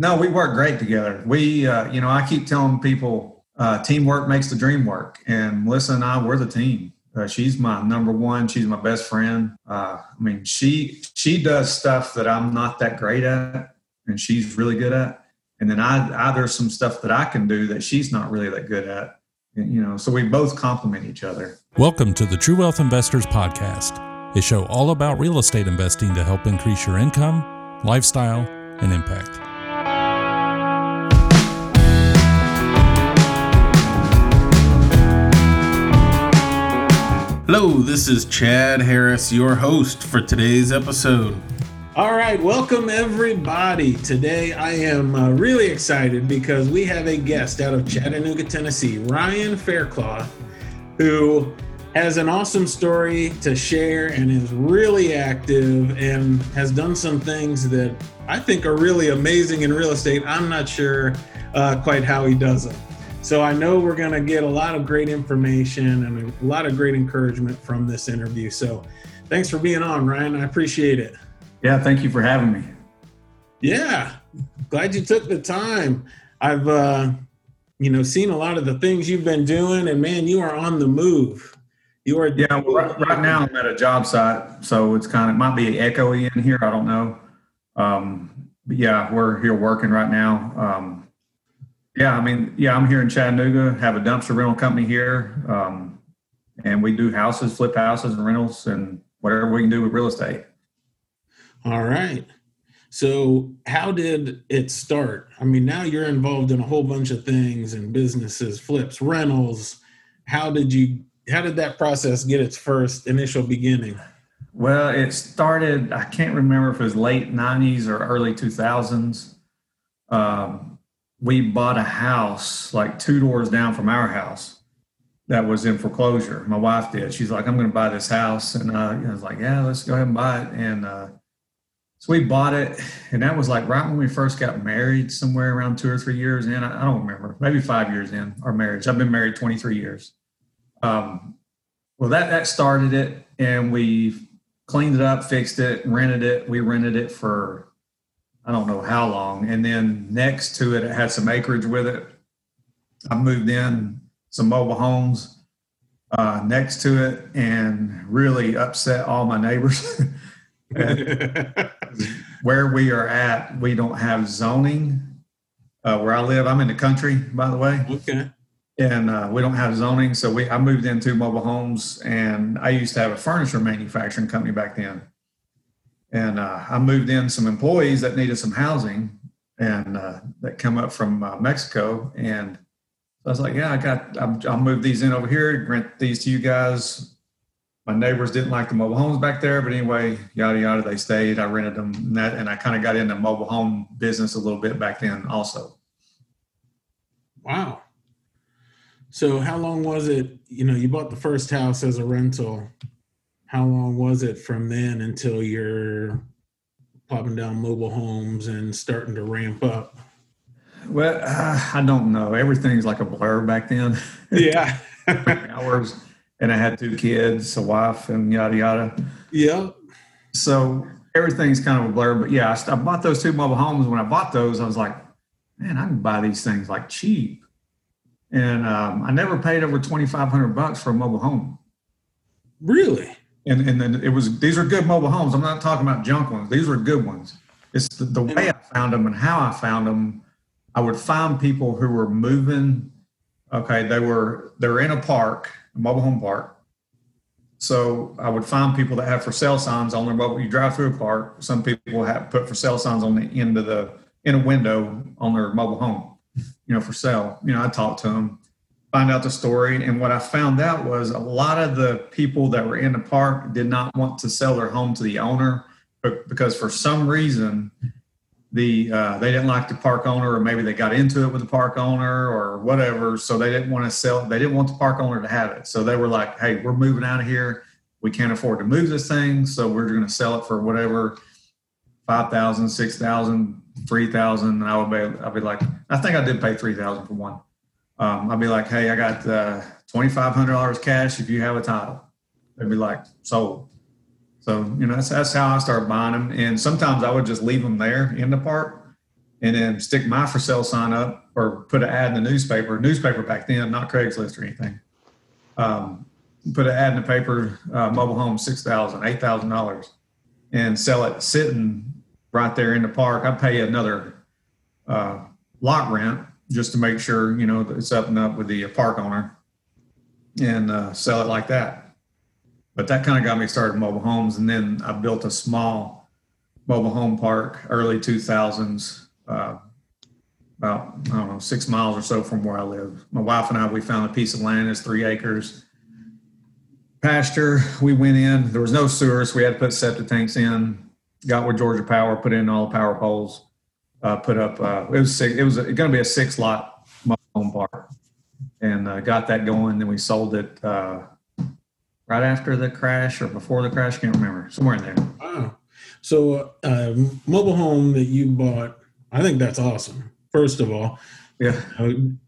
No, we work great together. We, uh, you know, I keep telling people, uh, teamwork makes the dream work, and Melissa and I, we're the team. Uh, she's my number one. She's my best friend. Uh, I mean, she she does stuff that I'm not that great at, and she's really good at. And then I, I there's some stuff that I can do that she's not really that good at. You know, so we both complement each other. Welcome to the True Wealth Investors Podcast, a show all about real estate investing to help increase your income, lifestyle, and impact. Hello, this is Chad Harris, your host for today's episode. All right, welcome everybody. Today I am uh, really excited because we have a guest out of Chattanooga, Tennessee, Ryan Faircloth, who has an awesome story to share and is really active and has done some things that I think are really amazing in real estate. I'm not sure uh, quite how he does them. So I know we're going to get a lot of great information and a lot of great encouragement from this interview. So thanks for being on, Ryan. I appreciate it. Yeah, thank you for having me. Yeah, glad you took the time. I've, uh, you know, seen a lot of the things you've been doing, and man, you are on the move. You are. Yeah, well, right, right, now I'm at a job site, so it's kind of it might be echoey in here. I don't know. Um, but yeah, we're here working right now. Um, yeah, I mean, yeah, I'm here in Chattanooga, have a dumpster rental company here. Um, and we do houses, flip houses and rentals and whatever we can do with real estate. All right. So, how did it start? I mean, now you're involved in a whole bunch of things and businesses, flips, rentals. How did you how did that process get its first initial beginning? Well, it started, I can't remember if it was late 90s or early 2000s. Um, we bought a house like two doors down from our house that was in foreclosure. My wife did. She's like, I'm going to buy this house. And uh, I was like, yeah, let's go ahead and buy it. And uh, so we bought it. And that was like right when we first got married, somewhere around two or three years in. I, don't remember, maybe five years in our marriage. I've been married 23 years. Um, well, that, that started it. And we cleaned it up, fixed it, rented it. We rented it for I don't know how long. And then next to it, it had some acreage with it. I moved in some mobile homes uh, next to it and really upset all my neighbors. where we are at, we don't have zoning. Uh, where I live, I'm in the country, by the way. Okay. And uh, we don't have zoning, so we I moved into mobile homes, and I used to have a furniture manufacturing company back then and uh, I moved in some employees that needed some housing and uh, that come up from uh, Mexico. And I was like, yeah, I got, I'll, I'll, move these in over here, rent these to you guys. My neighbors didn't like the mobile homes back there, but anyway, yada yada, they stayed. I rented them, and, that, and I kind of got into mobile home business a little bit back then, also. Wow. So, how long was it? You know, you bought the first house as a rental how long was it from then until you're popping down mobile homes and starting to ramp up? Well, uh, I don't know. Everything's like a blur back then. Yeah. hours, and I had two kids, a wife, and yada yada. Yeah. So everything's kind of a blur. But yeah, I, I bought those two mobile homes. When I bought those, I was like, man, I can buy these things like cheap. And um, I never paid over twenty five hundred bucks for a mobile home. Really? And and then it was these are good mobile homes. I'm not talking about junk ones. These were good ones. It's the, the way I found them and how I found them. I would find people who were moving. Okay, they were they were in a park, a mobile home park. So I would find people that have for sale signs on their mobile. You drive through a park. Some people have put for sale signs on the end of the in a window on their mobile home, you know, for sale. You know, I talked to them find out the story. And what I found out was a lot of the people that were in the park did not want to sell their home to the owner because for some reason the uh, they didn't like the park owner or maybe they got into it with the park owner or whatever. So they didn't want to sell they didn't want the park owner to have it. So they were like hey we're moving out of here. We can't afford to move this thing so we're going to sell it for whatever 5000 6000 3000 and i would be i'd be like i think i did pay 3000 for one um, I'd be like, hey, I got uh, $2,500 cash if you have a title. They'd be like, sold. So, you know, that's, that's how I started buying them. And sometimes I would just leave them there in the park and then stick my for sale sign up or put an ad in the newspaper. Newspaper back then, not Craigslist or anything. Um, put an ad in the paper, uh, mobile home, six thousand, eight thousand dollars, and sell it sitting right there in the park. I'd pay another uh, lot rent just to make sure you know it's up and up with the park owner, and uh, sell it like that. But that kind of got me started mobile homes, and then I built a small mobile home park early 2000s uh, about I don't know six miles or so from where I live. My wife and I we found a piece of land. It's three acres. Pasture. We went in. There was no sewers. so we had to put septic tanks in. Got with Georgia Power, put in all the power poles. Uh, put up. Uh, it was six, it was going to be a six lot mobile home park, and uh, got that going. Then we sold it uh, right after the crash or before the crash. Can't remember. Somewhere in there. Wow. So, uh, mobile home that you bought I think that's awesome. First of all, yeah,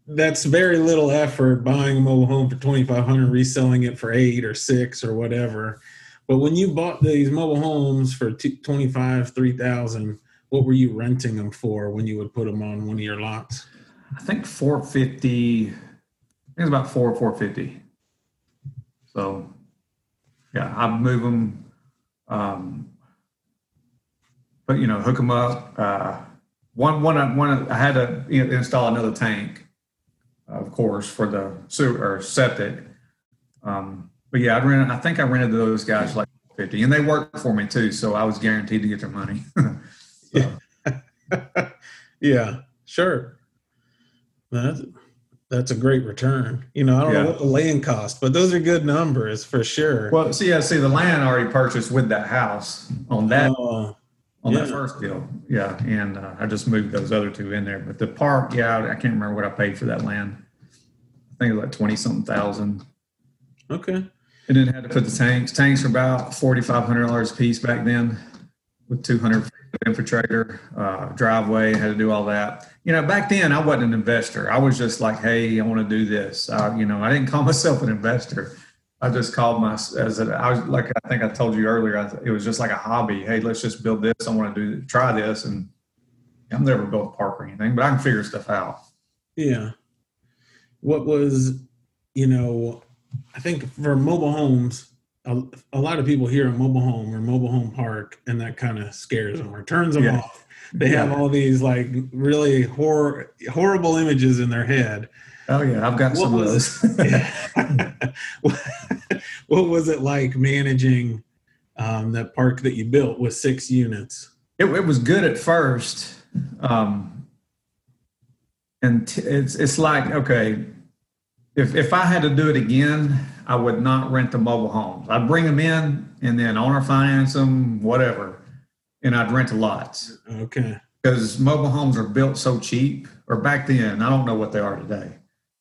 that's very little effort buying a mobile home for twenty five hundred, reselling it for eight or six or whatever. But when you bought these mobile homes for twenty five, three thousand, what were you renting them for when you would put them on one of your lots? I think four fifty. I think about four four fifty. So, yeah, I move them, um, but you know, hook them up. Uh, one one one I had to install another tank, of course, for the sewer or septic. Um, but yeah, I rented. I think I rented those guys like fifty, and they worked for me too, so I was guaranteed to get their money. yeah. yeah, sure. That's that's a great return. You know, I don't yeah. know what the land cost, but those are good numbers for sure. Well, see, I see the land already purchased with that house on that. Uh, on yeah. that first deal. Yeah, and uh, I just moved those other two in there. But the park, yeah, I can't remember what I paid for that land. I think it was like twenty something thousand. Okay. And then had to put the tanks. Tanks were about forty five hundred dollars a piece back then, with two hundred infiltrator, uh, driveway. Had to do all that. You know, back then I wasn't an investor. I was just like, hey, I want to do this. Uh, you know, I didn't call myself an investor. I just called my as a, I was like I think I told you earlier. It was just like a hobby. Hey, let's just build this. I want to do try this, and I'm never built a park or anything, but I can figure stuff out. Yeah. What was, you know, I think for mobile homes, a, a lot of people hear a mobile home or mobile home park, and that kind of scares them or turns them yeah. off. They yeah. have all these like really hor- horrible images in their head Oh yeah, I've got what some of those. what was it like managing um, that park that you built with six units? It, it was good at first, um, and t- it's it's like okay, if if I had to do it again, I would not rent the mobile homes. I'd bring them in and then owner finance them, whatever, and I'd rent the lots. Okay. Because mobile homes are built so cheap, or back then, I don't know what they are today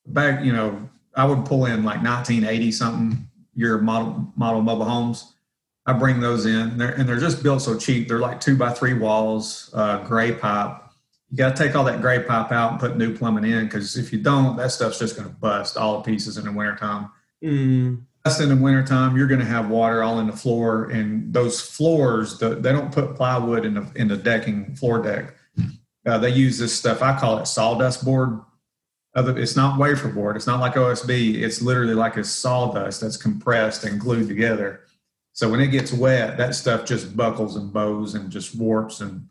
back, you know, I would pull in like 1980 something year model model mobile homes. I bring those in, and they're, and they're just built so cheap. They're like two by three walls, uh, gray pipe. You got to take all that gray pipe out and put new plumbing in because if you don't, that stuff's just going to bust all the pieces in the wintertime. Mm. Bust in the wintertime, you're going to have water all in the floor, and those floors, the, they don't put plywood in the in the decking floor deck. Uh, they use this stuff. I call it sawdust board other, it's not wafer board. It's not like OSB. It's literally like a sawdust that's compressed and glued together. So when it gets wet, that stuff just buckles and bows and just warps and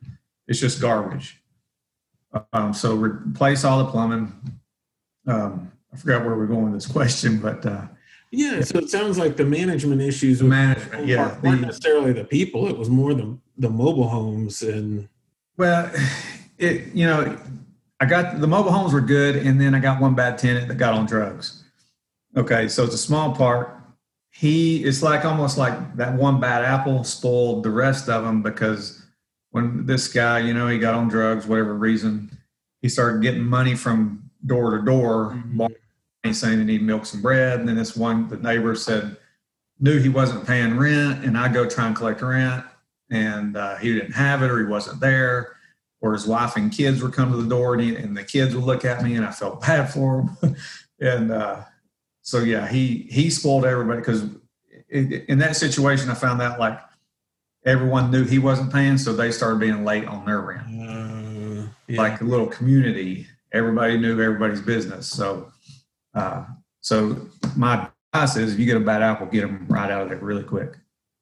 it's just garbage. Um, so replace all the plumbing. Um, I forgot where we're going with this question, but uh, yeah. So it sounds like the management issues management, yeah, weren't necessarily the people. It was more the the mobile homes and. Well, it you know I got the mobile homes were good, and then I got one bad tenant that got on drugs. Okay, so it's a small park. He it's like almost like that one bad apple spoiled the rest of them because when this guy, you know, he got on drugs, whatever reason, he started getting money from door to door, mm-hmm. saying he needed milk and bread. And then this one, the neighbor said, knew he wasn't paying rent, and I go try and collect rent, and uh, he didn't have it or he wasn't there or his wife and kids would come to the door and, he, and the kids would look at me and I felt bad for him. and uh, so, yeah, he, he spoiled everybody because in that situation, I found out like everyone knew he wasn't paying. So they started being late on their rent. Uh, Yeah. like a little community. Everybody knew everybody's business. So, uh, so my advice is if you get a bad apple, get them right out of there really quick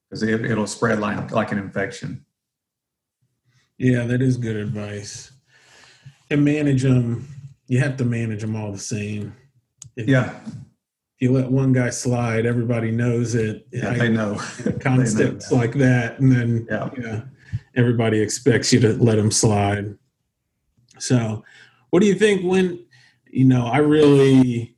because it, it'll spread like, like an infection. Yeah, that is good advice. And manage them. You have to manage them all the same. Yeah. You let one guy slide, everybody knows it. Yeah. I- They know. concepts like that, and then Yeah. yeah, everybody expects you to let them slide. So, what do you think when you know? I really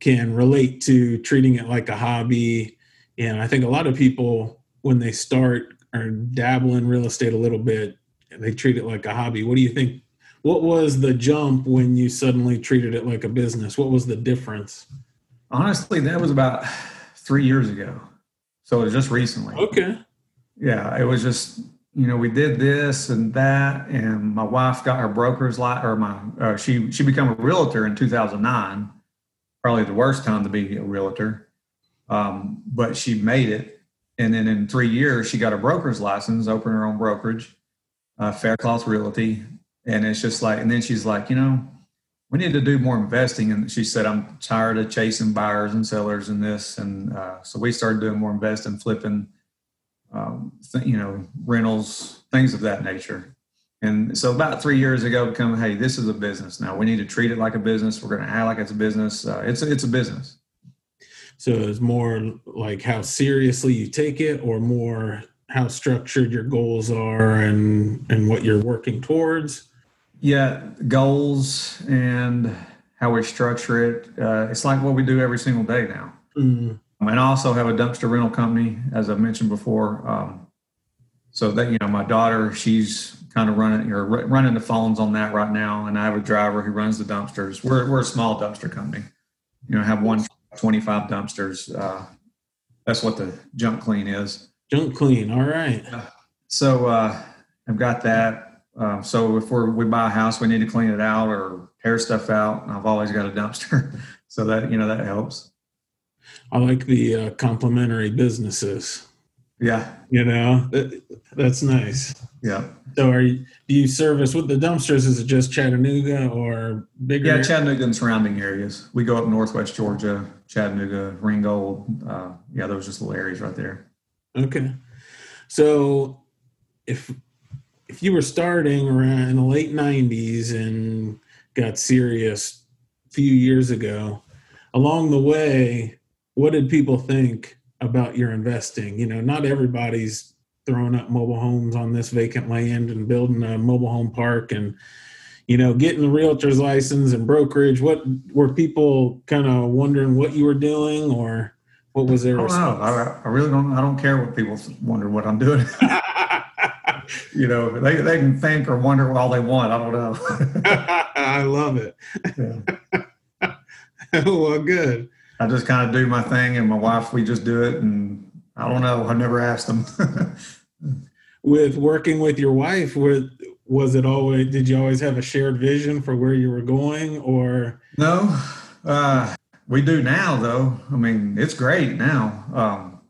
can relate to treating it like a hobby, and I think a lot of people when they start or dabble in real estate a little bit, they treat it like a hobby. What do you think? What was the jump when you suddenly treated it like a business? What was the difference? Honestly, that was about three years ago. So it was just recently. Okay. Yeah, it was just you know we did this and that, and my wife got her broker's lot, or my uh, she she became a realtor in 2009. Probably the worst time to be a realtor, um, but she made it. And then in three years, she got a broker's license, opened her own brokerage, uh, Faircloth Realty, and it's just like. And then she's like, you know, we need to do more investing. And she said, I'm tired of chasing buyers and sellers and this. And uh, so we started doing more investing, flipping um, th- you know, rentals, things of that nature. And so about three years ago, become, hey, this is a business now. We need to treat it like a business. We're going to act like it's a business. Uh, it's a, it's a business. So it's more like how seriously you take it, or more how structured your goals are and and what you're working towards. Yeah, goals and how we structure it. Uh, it's like what we do every single day now. Mm, and I also have a dumpster rental company, as I mentioned before. Um, so that you know, my daughter, she's kind of running or running the phones on that right now, and I have a driver who runs the dumpsters. We're we're a small dumpster company. You know, have one 25 dumpsters. Uh, that's what the junk clean is. junk clean. All right. So uh, I've got that. Um, so if we're, we buy a house, we need to clean it out or tear stuff out. I've always got a dumpster, so that you know that helps. I like the uh, complementary businesses. Yeah, You know, That- that's nice. yeah. So, are you, do you service with the dumpsters? Is it just Chattanooga or bigger? Yeah, Chattanooga and surrounding areas. We go up northwest Georgia, Chattanooga, Ringgold. Uh, yeah, those just little areas right there. Okay. So if if you were starting around in the late nineties and got serious a few years ago, along the way, what did people think about your investing? You know, not everybody's throwing up mobile homes on this vacant land and building a mobile home park and you know getting the realtor's license and brokerage what were people kind of wondering what you were doing or what was their don't know. I, I really don't. I don't care what people wonder what I'm doing. you know, they they can think or wonder all they want. I don't know. I love it. Yeah. well, good. I just kind of do my thing, and my wife, we just do it, and I don't know. I've never asked them. With working with your wife, was, was it always? Did you always have a shared vision for where you were going, or no, uh, we do now though. I mean, it's great now. Um,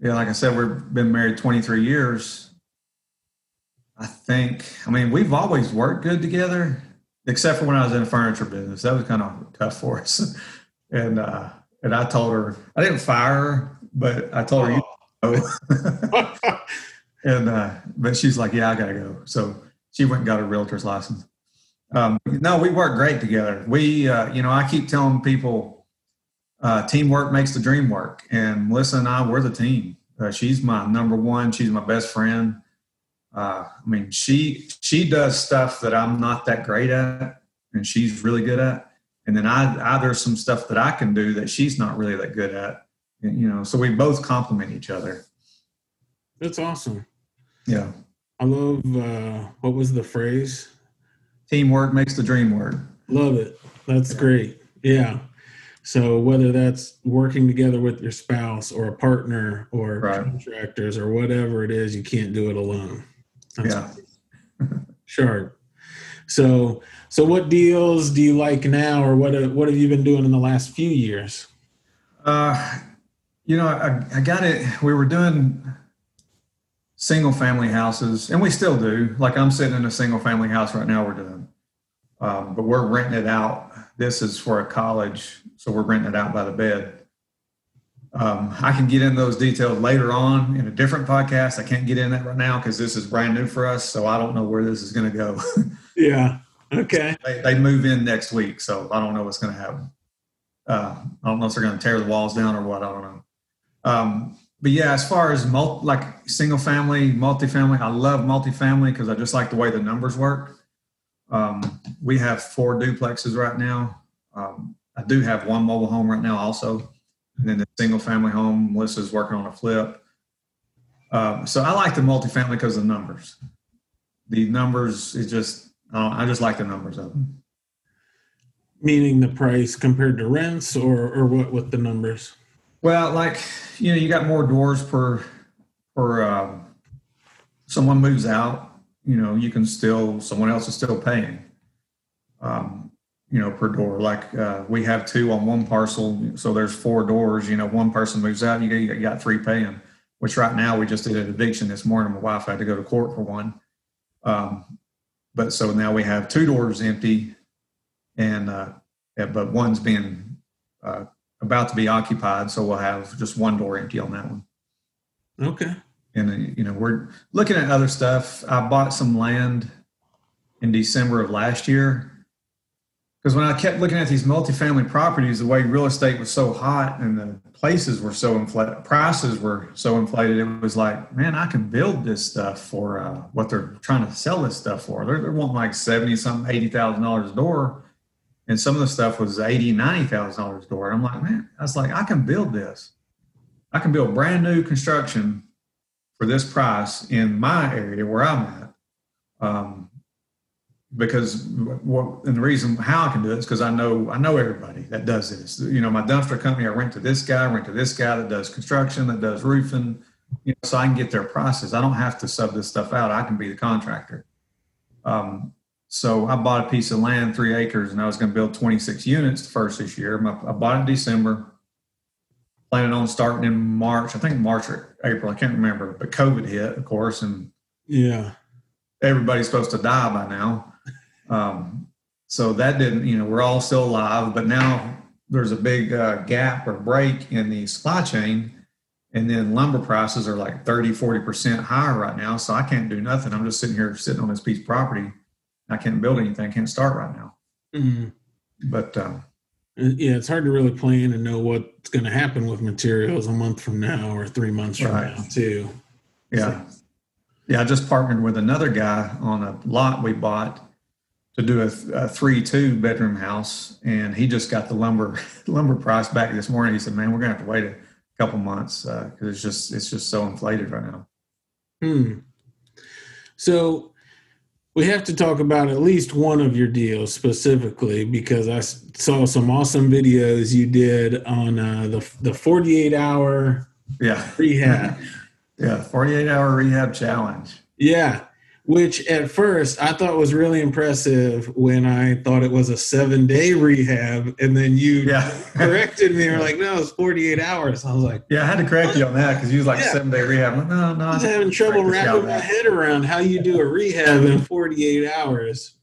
yeah, like I said, we've been married 23 years. I think. I mean, we've always worked good together, except for when I was in the furniture business. That was kind of tough for us. And uh, and I told her I didn't fire her, but I told her you know. and uh, but she's like, yeah, I gotta go. So she went and got a realtor's license. Um, no, we work great together. We, uh, you know, I keep telling people, uh, teamwork makes the dream work. And Melissa and I, we're the team. Uh, she's my number one. She's my best friend. Uh, I mean, she she does stuff that I'm not that great at, and she's really good at. And then I, I there's some stuff that I can do that she's not really that good at. And, you know, so we both complement each other. that's awesome. Yeah. I love. Uh, what was the phrase? Teamwork makes the dream work. Love it. That's great. Yeah. So whether that's working together with your spouse or a partner or Right. contractors or whatever it is, you can't do it alone. That's Yeah. Sure. So, so what deals do you like now, or what what have you been doing in the last few years? Uh, you know, I, I got it. We were doing single family houses, and we still do. Like I'm sitting in a single family house right now. We're doing, Um, but we're renting it out. This is for a college, so we're renting it out by the bed. Um, I can get in those details later on in a different podcast. I can't get in that right now because this is brand new for us, so I don't know where this is going to go. yeah. Okay. They, they, move in next week, so I don't know what's going to happen. Uh, I don't know if they're going to tear the walls down or what. I don't know. Um, but yeah, as far as multi, like single family, multifamily, I love multifamily because I just like the way the numbers work. Um, we have four duplexes right now. Um, I do have one mobile home right now also. And then the single family home, Melissa's working on a flip. Um, so I like the multifamily because of the numbers. The numbers is just, I, I just like the numbers of them. Meaning the price compared to rents or, or what with the numbers? Well, like, you know, you got more doors per, per, uh, someone moves out, you know, you can still, someone else is still paying. Um, you know, per door. Like uh, we have two on one parcel, so there's four doors. You know, one person moves out, you got, you got three paying. Which right now we just did an eviction this morning. My wife had to go to court for one, um, but so now we have two doors empty, and uh, but one's being uh, about to be occupied, so we'll have just one door empty on that one. Okay. And uh, you know, we're looking at other stuff. I bought some land in December of last year because when I kept looking at these multifamily properties, the way real estate was so hot and the places were so inflated, prices were so inflated, it was like, man, I can build this stuff for uh, what they're trying to sell this stuff for. They're, they're wanting like seventy something, eighty thousand dollars a door, and some of the stuff was eighty, ninety thousand dollars door. And I'm like, man, I was like, I can build this. I can build brand new construction for this price in my area where I'm at. Um, because what and the reason how I can do it is because I know I know everybody that does this. You know, my dumpster company, I rent to this guy, rent to this guy that does construction, that does roofing. You know, so I can get their prices. I don't have to sub this stuff out. I can be the contractor. Um, so I bought a piece of land, three acres, and I was going to build 26 units the first this year. I bought it in December, planning on starting in March. I think March or April. I can't remember. But COVID hit, of course, and yeah, everybody's supposed to die by now. Um, so that didn't, you know, we're all still alive, but now there's a big uh, gap or break in the supply chain. And then lumber prices are like 30, 40% higher right now. So I can't do nothing. I'm just sitting here sitting on this piece of property. I can't build anything. I can't start right now. Mm-hmm. But uh, yeah, it's hard to really plan and know what's going to happen with materials a month from now or three months from right. now, too. Yeah. So. Yeah. I just partnered with another guy on a lot we bought to do a, a three two bedroom house, and he just got the lumber lumber price back this morning. He said, "Man, we're gonna have to wait a couple months because uh, it's just it's just so inflated right now." Hmm. So we have to talk about at least one of your deals specifically because I saw some awesome videos you did on uh, the the 48 hour yeah rehab. yeah, 48 hour rehab challenge. Yeah which at first I thought was really impressive when I thought it was a seven day rehab. And then you yeah. corrected me or like, no, it's 48 hours. I was like, yeah, I had to correct what? you on that because you was like yeah. seven day rehab. Like, no, no, I was having trouble wrapping my head around how you do a rehab in 48 hours.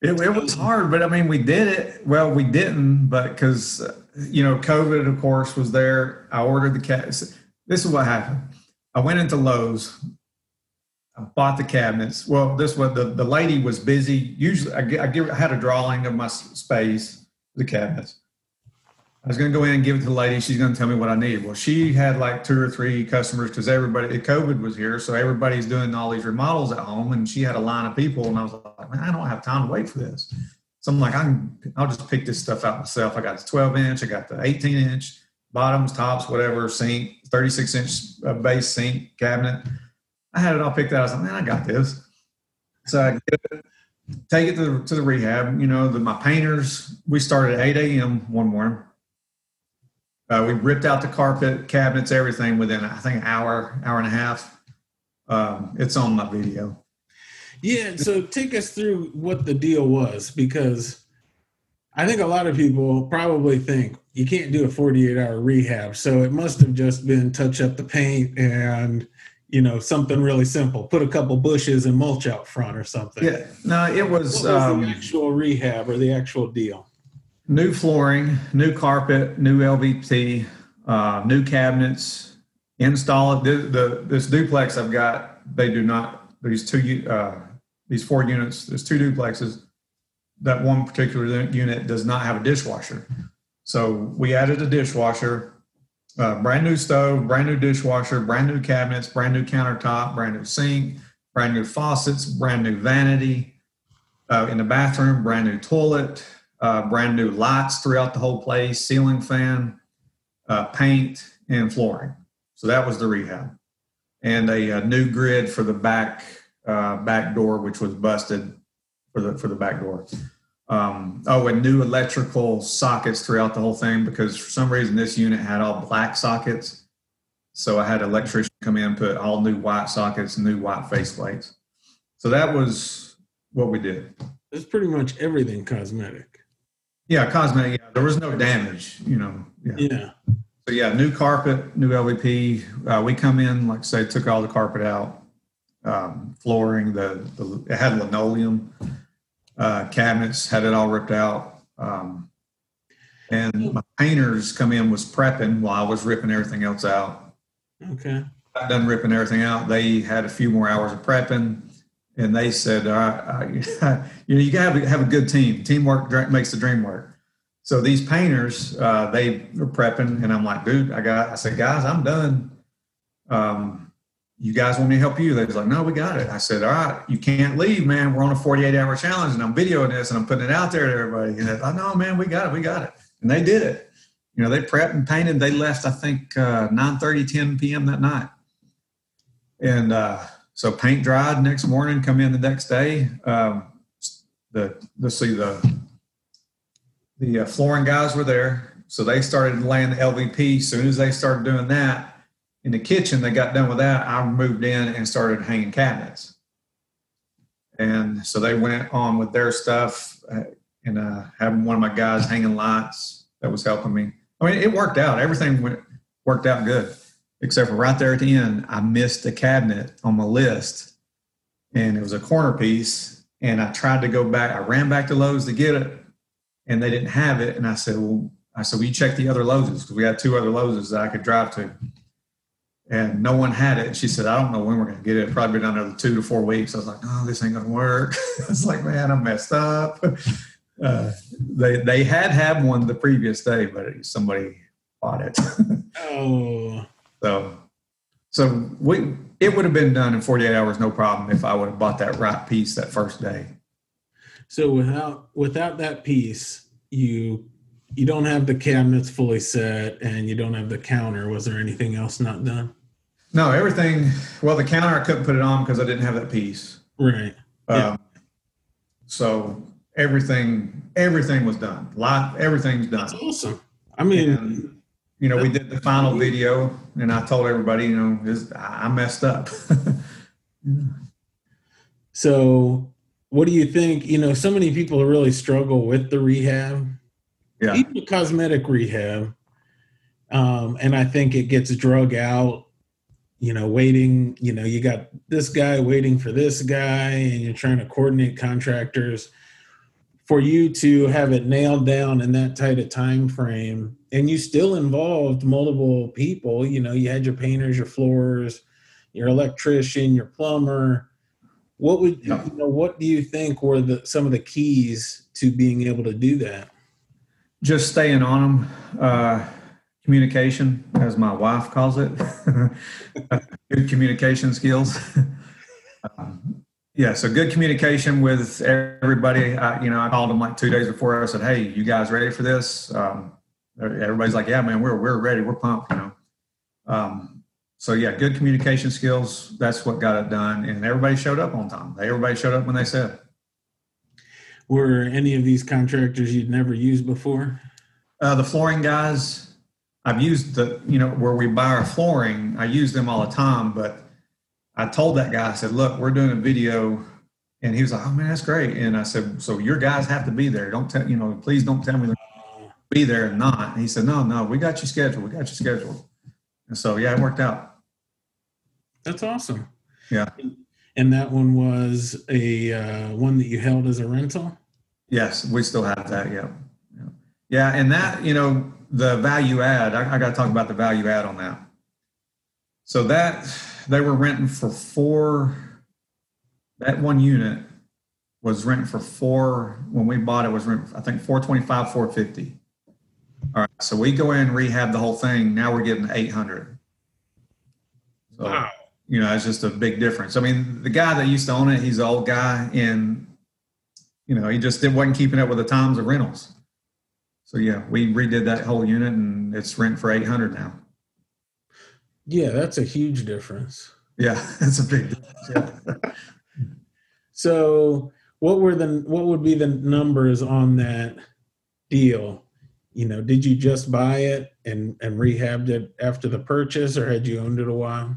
It, it was hard, but I mean, we did it. Well, we didn't, but because, you know, COVID, of course, was there. I ordered the cat. This is what happened. I went into Lowe's I bought the cabinets. Well, this was the, the lady was busy. Usually, I, I, give, I had a drawing of my space, the cabinets. I was going to go in and give it to the lady. She's going to tell me what I need. Well, she had like two or three customers because everybody, COVID was here. So everybody's doing all these remodels at home. And she had a line of people. And I was like, man, I don't have time to wait for this. So I'm like, I I'll just pick this stuff out myself. I got the 12 inch, I got the 18 inch, bottoms, tops, whatever, sink, 36 inch uh, base sink cabinet. I had it all picked out. I was like, man, I got this. So I it, take it to the, to the rehab. You know, the, my painters, we started at 8 a.m. one morning. Uh, we ripped out the carpet, cabinets, everything within, I think, an hour, hour and a half. Um, it's on my video. Yeah. So take us through what the deal was because I think a lot of people probably think you can't do a 48 hour rehab. So it must have just been touch up the paint and you know something really simple. Put a couple bushes and mulch out front or something. Yeah, no, it was, was um, the actual rehab or the actual deal? new flooring, new carpet, new LVT, uh, new cabinets, install it. The, the, this duplex I've got, they do not, these two, uh, these four units, there's two duplexes. That one particular unit does not have a dishwasher. So we added a dishwasher, uh, brand new stove, brand new dishwasher, brand new cabinets, brand new countertop, brand new sink, brand new faucets, brand new vanity uh, in the bathroom, brand new toilet, uh, brand new lights throughout the whole place, ceiling fan, uh, paint, and flooring. So that was the rehab, and a, a new grid for the back uh, back door, which was busted for the for the back door. Um, oh, and new electrical sockets throughout the whole thing because for some reason this unit had all black sockets. So I had an electrician come in, put all new white sockets, new white faceplates. So that was what we did. It's pretty much everything cosmetic. Yeah, cosmetic. Yeah, there was no damage, you know. Yeah. Yeah. So yeah, new carpet, new LVP. Uh, we come in, like I say, took all the carpet out, um, flooring. The, the it had linoleum, uh, cabinets had it all ripped out. Um, and my painters come in was prepping while I was ripping everything else out. Okay. got done ripping everything out. They had a few more hours of prepping, and they said, "All right, uh, you know, you got to have a good team. Teamwork makes the dream work." So these painters, uh, they were prepping, and I'm like, "Dude, I got." I said, "Guys, I'm done. Um, you guys want me to help you?" They was like, "No, we got it." I said, "All right, you can't leave, man. We're on a 48 hour challenge, and I'm videoing this, and I'm putting it out there to everybody." And they're like, "No, man, we got it. We got it." And they did it. You know, they prepped and painted. They left, I think, uh, 9 10 p.m. that night. And uh, so paint dried next morning, come in the next day. Um, the let's see the the uh, flooring guys were there, so they started laying the LVP. As soon as they started doing that in the kitchen, they got done with that. I moved in and started hanging cabinets, and so they went on with their stuff uh, and uh, having one of my guys hanging lights that was helping me. I mean, it worked out. Everything went worked out good except for right there at the end, I missed a cabinet on my list, and it was a corner piece. And I tried to go back. I ran back to Lowe's to get it, and they didn't have it. And I said, "Well, I said, you check the other Lowe's because we had two other Lowe's that I could drive to." And no one had it. And she said, "I don't know when we're going to get it. Probably been another two to four weeks." I was like, "Oh, this ain't going to work." it's like, man, I messed up. Uh, they they had had one the previous day, but somebody bought it. Oh, So, so we it would have been done in 48 hours, no problem, if I would have bought that right piece that first day. so without without that piece, you you don't have the cabinets fully set, and you don't have the counter. Was there anything else not done? No, everything. Well, the counter I couldn't put it on because I didn't have that piece. Right. Yeah. Um, so everything, everything was done. Lot, everything's done. That's awesome. I mean, And, you know, we did the final video, and I told everybody, you know, this, I messed up. so what do you think? You know, so many people really struggle with the rehab. Yeah, even the cosmetic rehab um, and i think it gets drug out you know waiting you know you got this guy waiting for this guy and you're trying to coordinate contractors. For you to have it nailed down in that tight a time frame and you still involved multiple people you know you had your painters your floors your electrician your plumber. What would Yeah. you know what do you think were the some of the keys to being able to do that just staying on them. Uh, communication, as my wife calls it, good communication skills. um, yeah, so good communication with everybody. I, you know, I called them like two days before. I said, "Hey, you guys ready for this?" Um, everybody's like, "Yeah, man, we're we're ready. We're pumped." You know. Um, so yeah, good communication skills. That's what got it done, and everybody showed up on time. Everybody showed up when they said. Were any of these contractors you'd never used before? Uh, the flooring guys, I've used the, you know, where we buy our flooring, I use them all the time. But I told that guy, I said, look, we're doing a video. And he was like, oh man, that's great. And I said, so your guys have to be there. Don't tell, you know, please don't tell me they're gonna be there and not. And he said, no, no, we got you scheduled. We got you scheduled. And so, yeah, it worked out. That's awesome. Yeah. And that one was a uh, one that you held as a rental. Yes, we still have that. Yeah. Yeah. Yeah. And that, you know, the value add, I, I got to talk about the value add on that. So that they were renting for four, that one unit was renting for four, when we bought it was rent, I think 425, 450. All right. So we go in and rehab the whole thing. Now we're getting 800. So, Wow. You know, it's just a big difference. I mean, the guy that used to own it, he's an old guy and, you know, he just didn't, wasn't keeping up with the times of rentals. So yeah, we redid that whole unit and it's rent for 800 now. Yeah, that's a huge difference. Yeah, that's a big difference. Yeah. So, what were the what would be the numbers on that deal? You know, did you just buy it and and rehabbed it after the purchase, or had you owned it a while?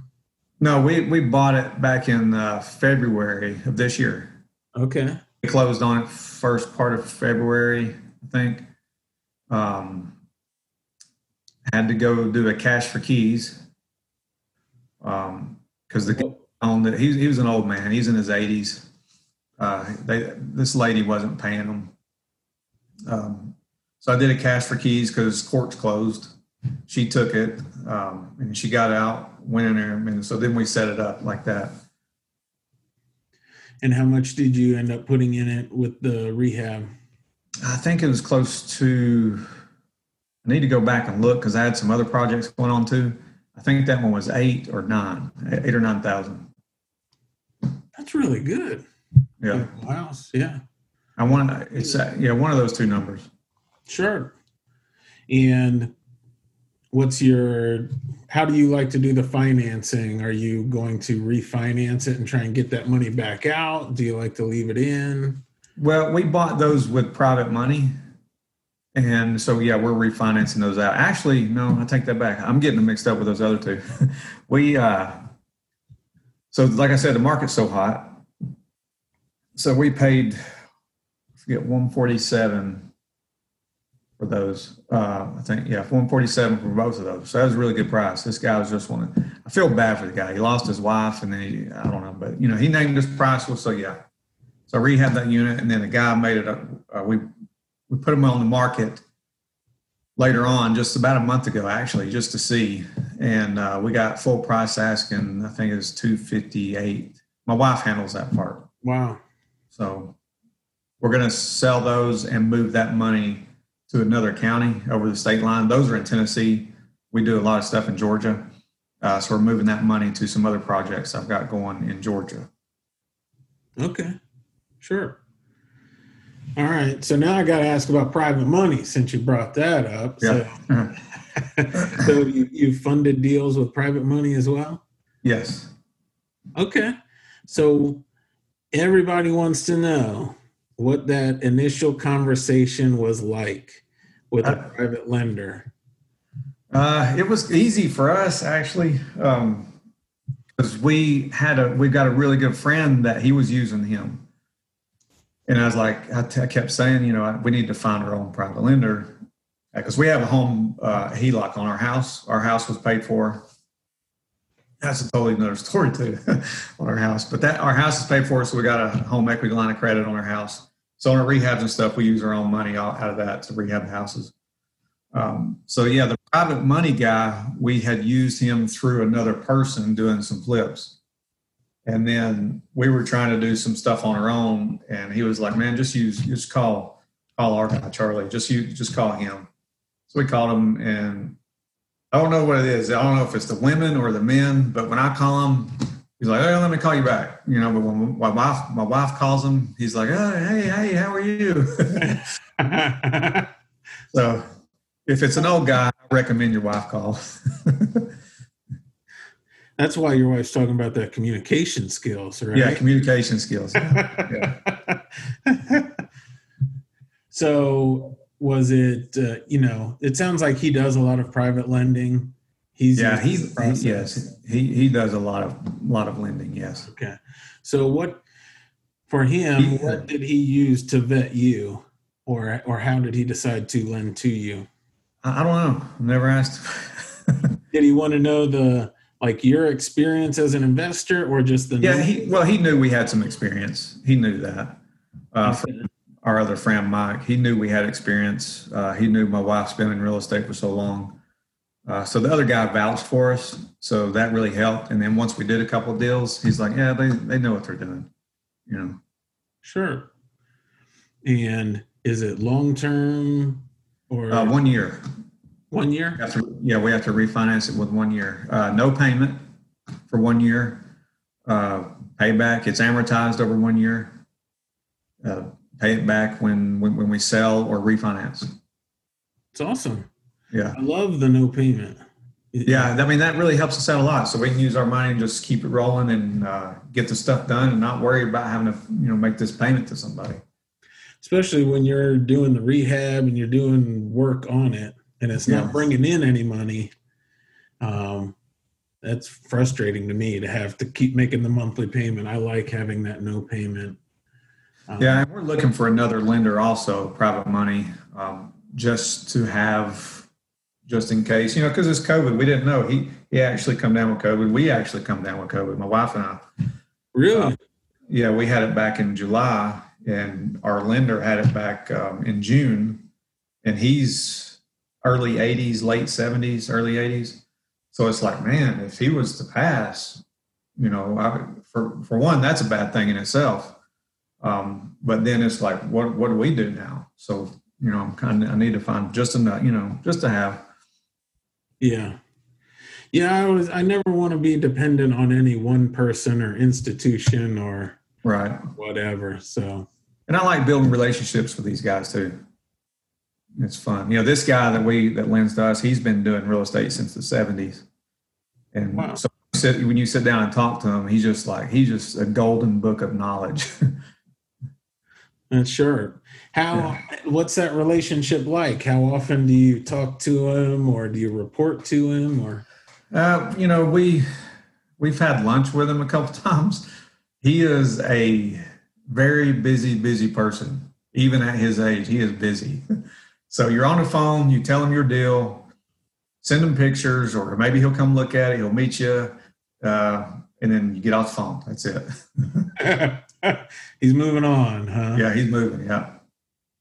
No, we, we bought it back in uh, February of this year. Okay. We closed on it first part of February, I think. Um, had to go do a cash for keys. Um, cause the guy owned it. He, he was an old man. He's in his eighties. Uh, they, this lady wasn't paying him. Um, so I did a cash for keys cause court's closed. She took it, um, and she got out, went in there, and so then we set it up like that. And how much did you end up putting in it with the rehab? I think it was close to. I need to go back and look because I had some other projects going on too. I think that one was eight or nine, eight or nine thousand. That's really good. Yeah, Wow. Yeah. I want it's yeah one of those two numbers. Sure. And what's your how do you like to do the financing? Are you going to refinance it and try and get that money back out? Do you like to leave it in? Well, we bought those with private money, and so yeah, we're refinancing those out. Actually, no, I take that back. I'm getting them mixed up with those other two. we uh, so like I said, the market's so hot, so we paid forget 147 for those. Uh, I think yeah, 147 for both of those. So that was a really good price. This guy was just one. I feel bad for the guy. He lost his wife, and then he, I don't know, but you know, he named his price. Well, so yeah. So I rehabbed that unit, and then the guy made it. up. Uh, we we put him on the market later on, just about a month ago, actually, just to see, and uh, we got full price asking. I think it was two fifty eight. My wife handles that part, Wow. so we're going to sell those and move that money to another county over the state line. Those are in Tennessee. We do a lot of stuff in Georgia, uh, so we're moving that money to some other projects I've got going in Georgia. Okay. Sure. All right. So now I got to ask about private money since you brought that up. Yeah. So, so you, you funded deals with private money as well? yes. Okay. So everybody wants to know what that initial conversation was like with a Uh, private lender. Uh, it was easy for us actually, because we had a we got a really good friend that he was using him, and I was like, I, t- I kept saying, you know, we need to find our own private lender because we have a home uh, HELOC on our house. Our house was paid for. That's a totally another story too on our house, but that our house is paid for, so we got a home equity line of credit on our house. So on our rehabs and stuff, we use our own money out of that to rehab houses. Um, so yeah, the private money guy, we had used him through another person doing some flips. And then we were trying to do some stuff on our own. And he was like, man, just use, just call, call our guy, Charlie, just you, just call him. So we called him and I don't know what it is. I don't know if it's the women or the men, but when I call him, he's like, hey, let me call you back. You know, but when my wife, my wife calls him, he's like, oh, hey, hey, how are you? so if it's an old guy, I recommend your wife call. That's why your wife's talking about that communication skills, right? Yeah, communication skills. Yeah. so was it uh, you know it sounds like he does a lot of private lending he's Yeah, he's he, yes, he he does a lot of lot of lending. Yes. okay so what for him He- what did he use to vet you or or how did he decide to lend to you I, I don't know. Never asked. did he want to know the like your experience as an investor or just the Yeah, he well, he knew we had some experience. He knew that. Uh, from our other friend Mike, he knew we had experience. Uh, he knew my wife's been in real estate for so long. Uh, so the other guy vouched for us, so that really helped. And then once we did a couple of deals, he's like, "Yeah, they they know what they're doing," you know. Sure. And is it long term or Uh, one year. one year? To- yeah, we have to refinance it with one year. Uh, no payment for one year. Uh, payback, it's amortized over one year. Uh, pay it back when, when, when we sell or refinance. It's awesome. Yeah. I love the no payment. Yeah. I mean, that really helps us out a lot. So we can use our money and just keep it rolling and uh, get the stuff done and not worry about having to, you know, make this payment to somebody. Especially when you're doing the rehab and you're doing work on it and it's not Yeah. bringing in any money. Um, that's frustrating to me to have to keep making the monthly payment. I like having that no payment. Um, Yeah, and we're looking for another lender also, private money, um, just to have, just in case, you know, because it's COVID. We didn't know he he actually come down with COVID. We actually come down with COVID. My wife and I. Really? Yeah, we had it back in July, and our lender had it back um, in June, and he's early 80s, late 70s, early 80s. So it's like, man, if he was to pass, you know, I, for for one, that's a bad thing in itself. Um, but then it's like, what what do we do now? So you know, I'm kind of I need to find just enough, you know, just to have. Yeah. Yeah, I was I never want to be dependent on any one person or institution or Right. whatever. So And I like building relationships with these guys too. It's fun. You know, this guy that we that lends to us, he's been doing real estate since the seventies. And Wow. so sit, when you sit down and talk to him, he's just like he's just a golden book of knowledge. uh, sure. How what's that relationship like? How often do you talk to him or do you report to him or uh, you know, we we've had lunch with him a couple times. He is a very busy, busy person. Even at his age, he is busy. So you're on the phone, you tell him your deal, send him pictures, or maybe he'll come look at it. He'll meet you, uh, and then you get off the phone. That's it. he's moving on, huh? Yeah, he's moving. Yeah.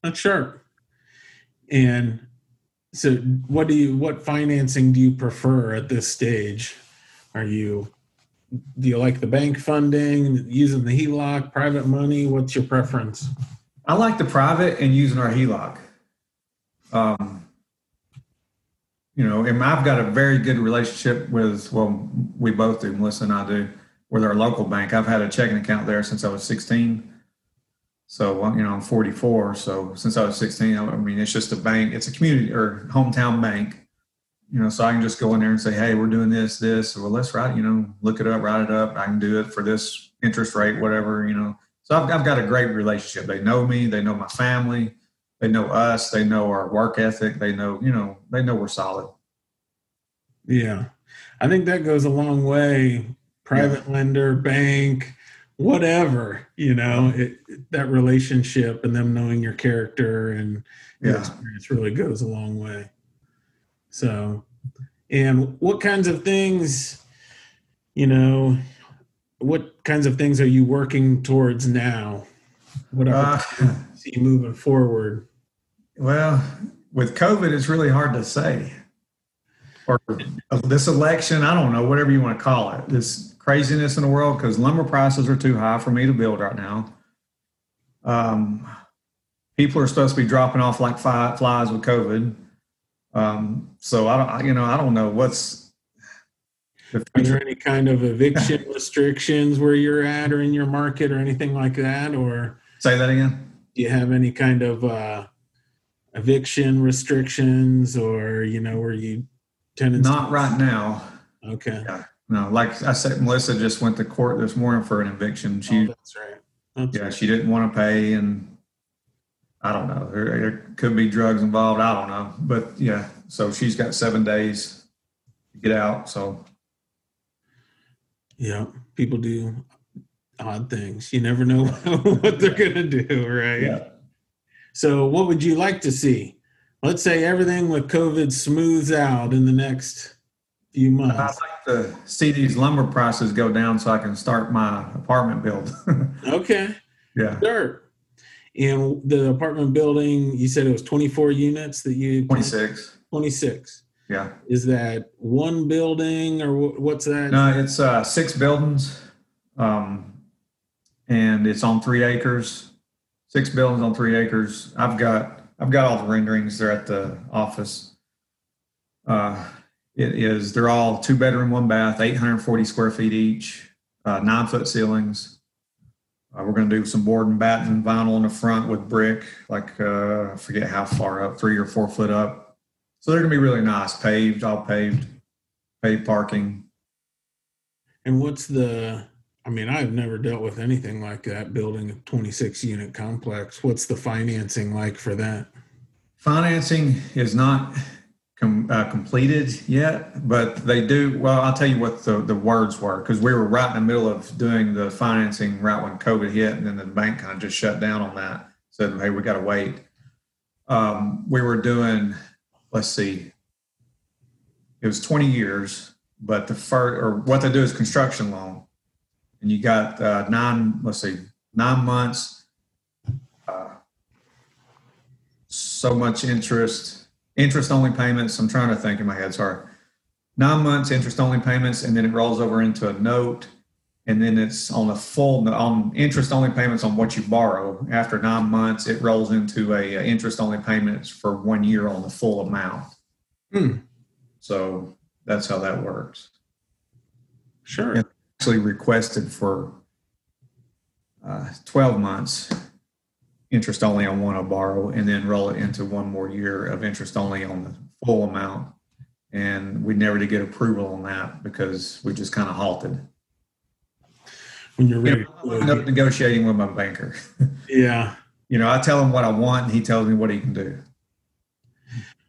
That's sharp. And so what do you what financing do you prefer at this stage? Are you do you like the bank funding, using the HELOC, private money? What's your preference? I like the private and using our HELOC. Um, you know, and I've got a very good relationship with, well, we both do, Melissa and I do, with our local bank. I've had a checking account there since I was 16. So, you know, I'm 44. So since I was 16, I mean, it's just a bank, it's a community or hometown bank. You know, so I can just go in there and say, hey, we're doing this, this. Well, let's write, you know, look it up, write it up. I can do it for this interest rate, whatever, you know. So I've, I've got a great relationship. They know me, they know my family, they know us, they know our work ethic, they know, you know, they know we're solid. Yeah. I think that goes a long way. Private lender, bank, whatever, you know, it, that relationship and them knowing your character and your Yeah. experience really goes a long way. So, and what kinds of things, you know, what kinds of things are you working towards now? What Uh, see you moving forward? well, with COVID, it's really hard to say. Or this election, I don't know, whatever you want to call it, this craziness in the world because lumber prices are too high for me to build right now. Um, people are supposed to be dropping off like fly, flies with COVID. Um, so I don't, I- you know, I don't know what's the Are there any kind of eviction restrictions where you're at or in your market or anything like that? Or Say that again. do you have any kind of uh, eviction restrictions or, you know, where you tenants? Not right now. Okay. No, like I said, Melissa just went to court this morning for an eviction. Oh, She, that's right. That's yeah, she didn't want to pay, and I don't know. There, there could be drugs involved. I don't know, but yeah. So she's got seven days to get out. So Yeah. People do odd things. You never know what they're going to do, right? Yeah. So, what would you like to see? Let's say everything with COVID smooths out in the next few I'd like to see these lumber prices go down so I can start my apartment build. Okay, yeah, sure. And the apartment building, you said it was 24 units that you 26. 26. Yeah. Is that one building or what's that? No, it's uh, six buildings, um, and it's on three acres. Six buildings on three acres. I've got I've got all the renderings. They're at the office. Uh, it is. They're all two bedroom, one bath, 840 square feet each, uh, nine foot ceilings. Uh, we're going to do some board and batten vinyl in the front with brick, like uh, I forget how far up, three or four foot up. So they're going to be really nice, paved, all paved, paved parking. And what's the, I mean, I've never dealt with anything like that, building a 26 unit complex. What's the financing like for that? Financing is not com- uh, completed yet, but they do. Well, I'll tell you what the, the words were because we were right in the middle of doing the financing right when COVID hit, and then the bank kind of just shut down on that. Said, "Hey, we got to wait." Um, we were doing, let's see, it was 20 years, but the first or what they do is construction loan, and you got uh, nine. Let's see, nine months. Uh, so much interest, interest only payments. I'm trying to think in my head, sorry. Nine months interest only payments, and then it rolls over into a note, and then it's on a full on interest only payments on what you borrow. After nine months, it rolls into a, a interest only payments for one year on the full amount. Hmm, So that's how that works. sure. Yeah. Actually requested for uh, 12 months interest only on one I borrow, and then roll it into one more year of interest only on the full amount. And we never did get approval on that because we just kind of halted. When you're You know, end up negotiating with my banker. Yeah. You know, I tell him what I want, and he tells me what he can do.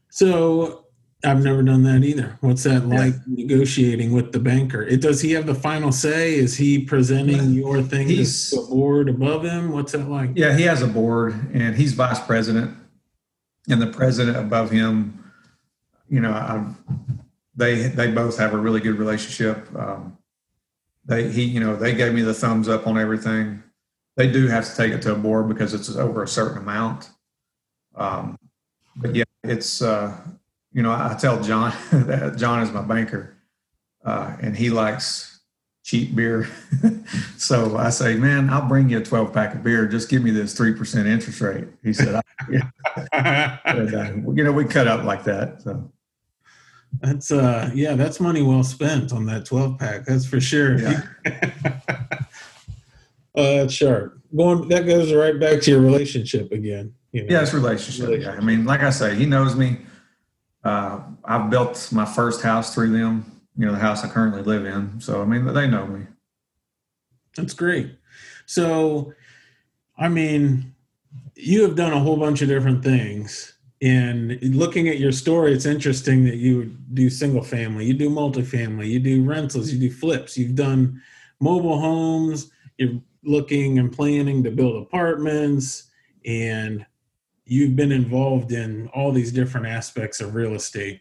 So I've never done that either. What's that Yeah. like negotiating with the banker? It does he have the final say? Is he presenting your thing to He's- the board above him? What's that like? Yeah, he has a board, and he's vice president, and the president above him. You know, I, they they both have a really good relationship. Um, they he you know they gave me the thumbs up on everything. They do have to take it to a board because it's over a certain amount. Um, but yeah, it's uh, you know I tell John that John is my banker, uh, and he likes cheap beer. so I say, man, I'll bring you a 12 pack of beer. Just give me this 3% interest rate. He said, and, uh, you know, we cut up like that. So That's uh yeah, that's money well spent on that 12 pack. That's for sure. Yeah. uh sure. Going that goes right back to your relationship again. You know? yeah, it's relationship. Yeah. I mean, like I say, he knows me. Uh, I've built my first house through them, you know, the house I currently live in. So, I mean, they know me. That's great. So, I mean, you have done a whole bunch of different things. And looking at your story, it's interesting that you do single family, you do multifamily, you do rentals, you do flips, you've done mobile homes, you're looking and planning to build apartments, and you've been involved in all these different aspects of real estate.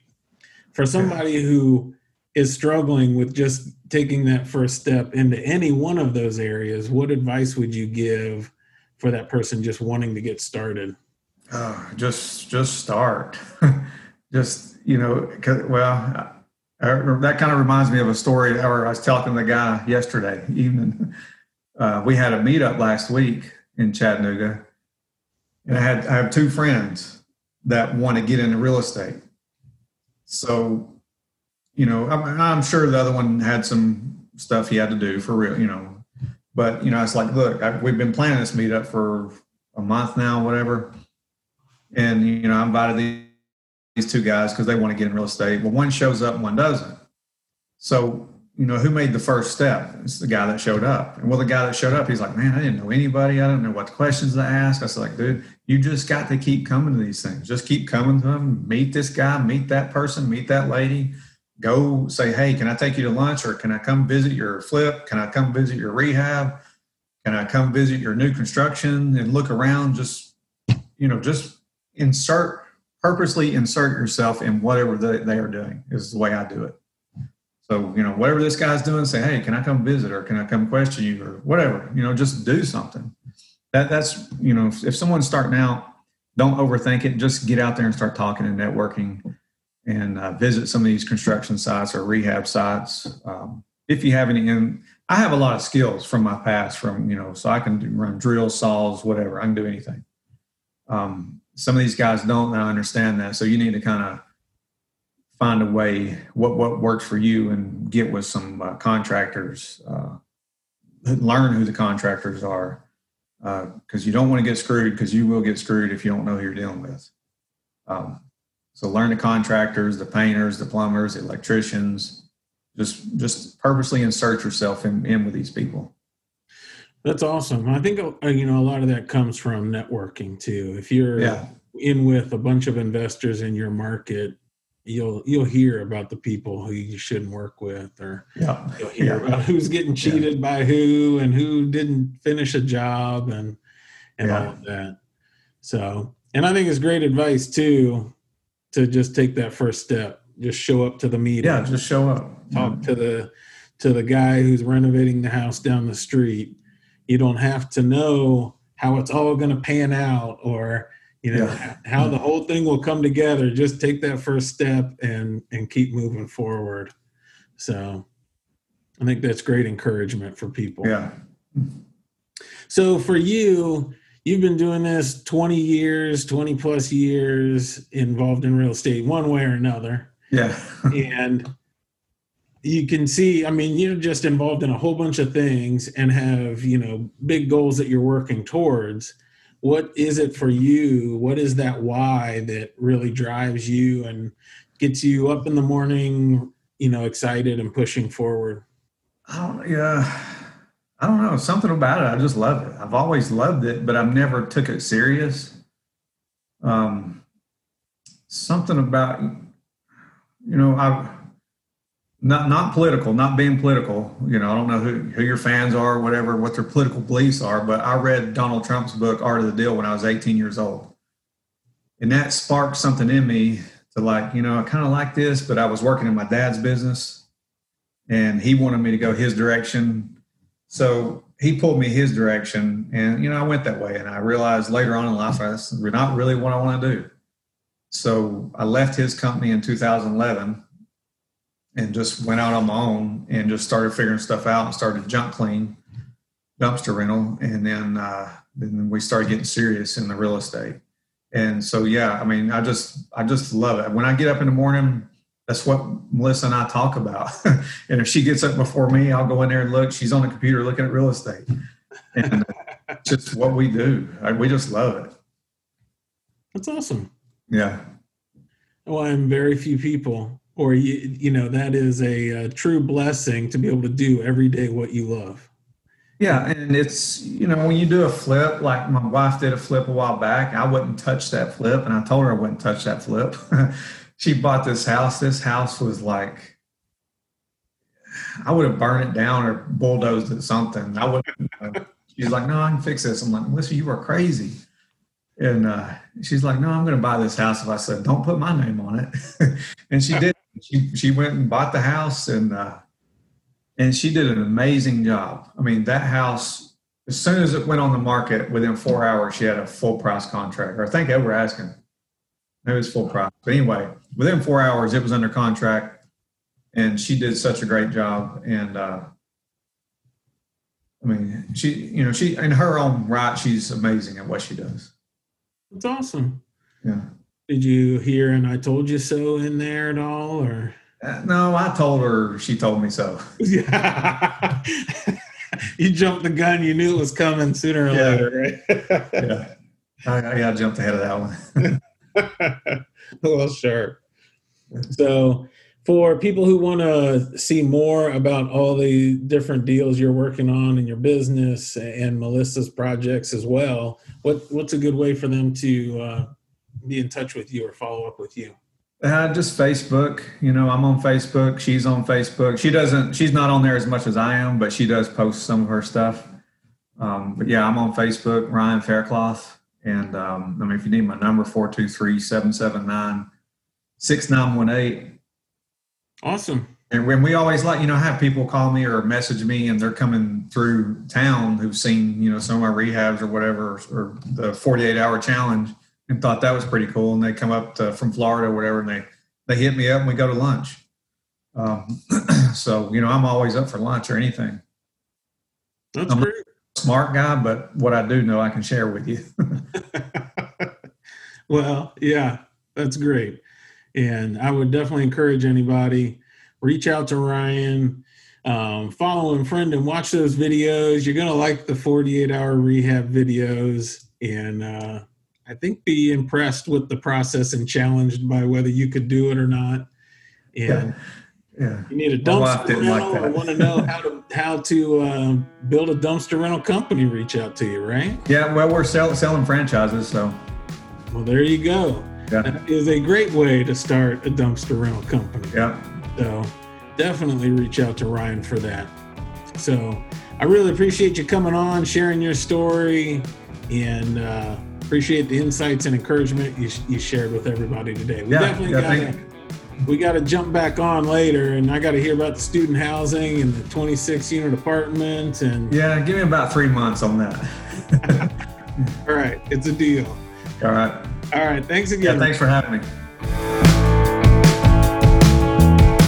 For somebody who is struggling with just taking that first step into any one of those areas, what advice would you give for that person just wanting to get started? Uh, just, just start. just, you know, 'cause- well, I, I- that kind of reminds me of a story I was talking to the guy yesterday evening. Uh, we had a meetup last week in Chattanooga, and I had I have two friends that want to get into real estate. So, you know, I'm, I'm sure the other one had some stuff he had to do for real, you know. But you know, it's like, look, I, we've been planning this meetup for a month now, whatever, and you know, I invited these, these two guys because they want to get in real estate. Well, one shows up and one doesn't. So you know, who made the first step? It's the guy that showed up. And well, the guy that showed up, he's like, man, I didn't know anybody. I don't know what questions to ask. I was like, dude, you just got to keep coming to these things. Just keep coming to them. Meet this guy, meet that person, meet that lady. Go say, hey, can I take you to lunch or can I come visit your flip? Can I come visit your rehab? Can I come visit your new construction and look around? Just, you know, just insert, purposely insert yourself in whatever they, they are doing is the way I do it. So, you know, whatever this guy's doing, say, hey, can I come visit or can I come question you or whatever? You know, just do something. That that's you know, if, if someone's starting out, don't overthink it. Just get out there and start talking and networking, and uh, visit some of these construction sites or rehab sites. Um, if you have any, and I have a lot of skills from my past, from you know, so I can do, run drills, saws, whatever. I can do anything. Um, some of these guys don't, and I understand that. So you need to kind of find a way what what works for you and get with some uh, contractors uh, learn who the contractors are because uh, you don't want to get screwed because you will get screwed if you don't know who you're dealing with. Um, so learn the contractors the painters the plumbers the electricians. Just just purposely insert yourself in, in with these people. That's awesome. I think uh, you know a lot of that comes from networking too. If you're yeah. in with a bunch of investors in your market you'll you'll hear about the people who you shouldn't work with or yeah. you'll hear yeah. about who's getting cheated yeah. by who and who didn't finish a job and and all of that so and i think it's great advice too to just take that first step just show up to the meeting yeah just show up talk to the to the guy who's renovating the house down the street you don't have to know how it's all going to pan out or you know yeah. how the whole thing will come together. Just take that first step and and keep moving forward. So i think that's great encouragement for people. Yeah. So for you you've been doing this 20 years 20 plus years involved in real estate one way or another. Yeah. And you can see i mean you're just involved in a whole bunch of things and have you know big goals that you're working towards what is it for you? What is that why that really drives you and gets you up in the morning, you know, excited and pushing forward? I don't, yeah, I don't know. Something about it. I just love it. I've always loved it, but I've never took it serious. Um, something about, you know, I not not political, not being political. You know, I don't know who, who your fans are, whatever, what their political beliefs are, but I read Donald Trump's book, Art of the Deal, when I was 18 years old. And that sparked something in me to like, you know, I kind of like this, but I was working in my dad's business and he wanted me to go his direction. So he pulled me his direction and, you know, I went that way. And I realized later on in life, that's not really what I want to do. So I left his company in 2011 and just went out on my own and just started figuring stuff out and started junk clean dumpster rental and then uh, then we started getting serious in the real estate. And so yeah i mean i just i just love it. When i get up in the morning that's what melissa and i talk about. And if she gets up before me i'll go in there and look. She's on the computer looking at real estate. And just what we do. We just love it. That's awesome. Yeah. Well i'm very few people or you you know that is a, a, true blessing to be able to do every day what you love. Yeah and it's you know when you do a flip like my wife did a flip a while back i wouldn't touch that flip and i told her i wouldn't touch that flip. She bought this house. This house was like i would have burned it down or bulldozed it something. I would she's like no i can fix this. I'm like listen you are crazy. And uh, she's like, "No, I'm going to buy this house." If I said, "Don't put my name on it," and she did she she went and bought the house and uh, and she did an amazing job. I mean, that house as soon as it went on the market, within four hours, she had a full price contract. Or I think were asking, it was full price. But anyway, within four hours, it was under contract, and she did such a great job. And uh, I mean, she, you know, she in her own right, she's amazing at what she does. That's awesome. Yeah. Did you hear and I told you so in there at all or? Uh, no, I told her she told me so. Yeah. you jumped the gun. You knew it was coming sooner or yeah. later, right? yeah. I, I jumped ahead of that one. well, sure. So, for people who want to see more about all the different deals you're working on in your business and Melissa's projects as well, what what's a good way for them to uh, be in touch with you or follow up with you? Uh, just Facebook. You know, I'm on Facebook. She's on Facebook. She doesn't. She's not on there as much as I am, but she does post some of her stuff. Um, but yeah, I'm on Facebook, Ryan Faircloth. And um, I mean, if you need my number, 423 779 6918. Awesome. And when we always like, you know, have people call me or message me and they're coming through town who've seen, you know, some of my rehabs or whatever, or the 48 hour challenge and thought that was pretty cool. And they come up to, from Florida or whatever and they, they hit me up and we go to lunch. Um, so, you know, I'm always up for lunch or anything. That's I'm great. a smart guy, but what I do know I can share with you. well, yeah, that's great. And I would definitely encourage anybody reach out to Ryan, um, follow him, friend, and watch those videos. You're gonna like the 48 hour rehab videos, and uh, I think be impressed with the process and challenged by whether you could do it or not. And yeah. you need a dumpster like rental. I want to know how to how to uh, build a dumpster rental company. Reach out to you, right? Yeah. Well, we're sell, selling franchises. So, Well, there you go. yeah. That is a great way to start a dumpster rental company. Yeah. So definitely reach out to Ryan for that. So I really appreciate you coming on, sharing your story, and uh, appreciate the insights and encouragement you, you shared with everybody today. We Yeah, definitely yeah, got to we got to jump back on later, and I got to hear about the student housing and the 26 unit apartment. And Yeah. Give me about three months on that. all right, it's a deal. All right. All right, thanks Yeah. again. Thanks for having me.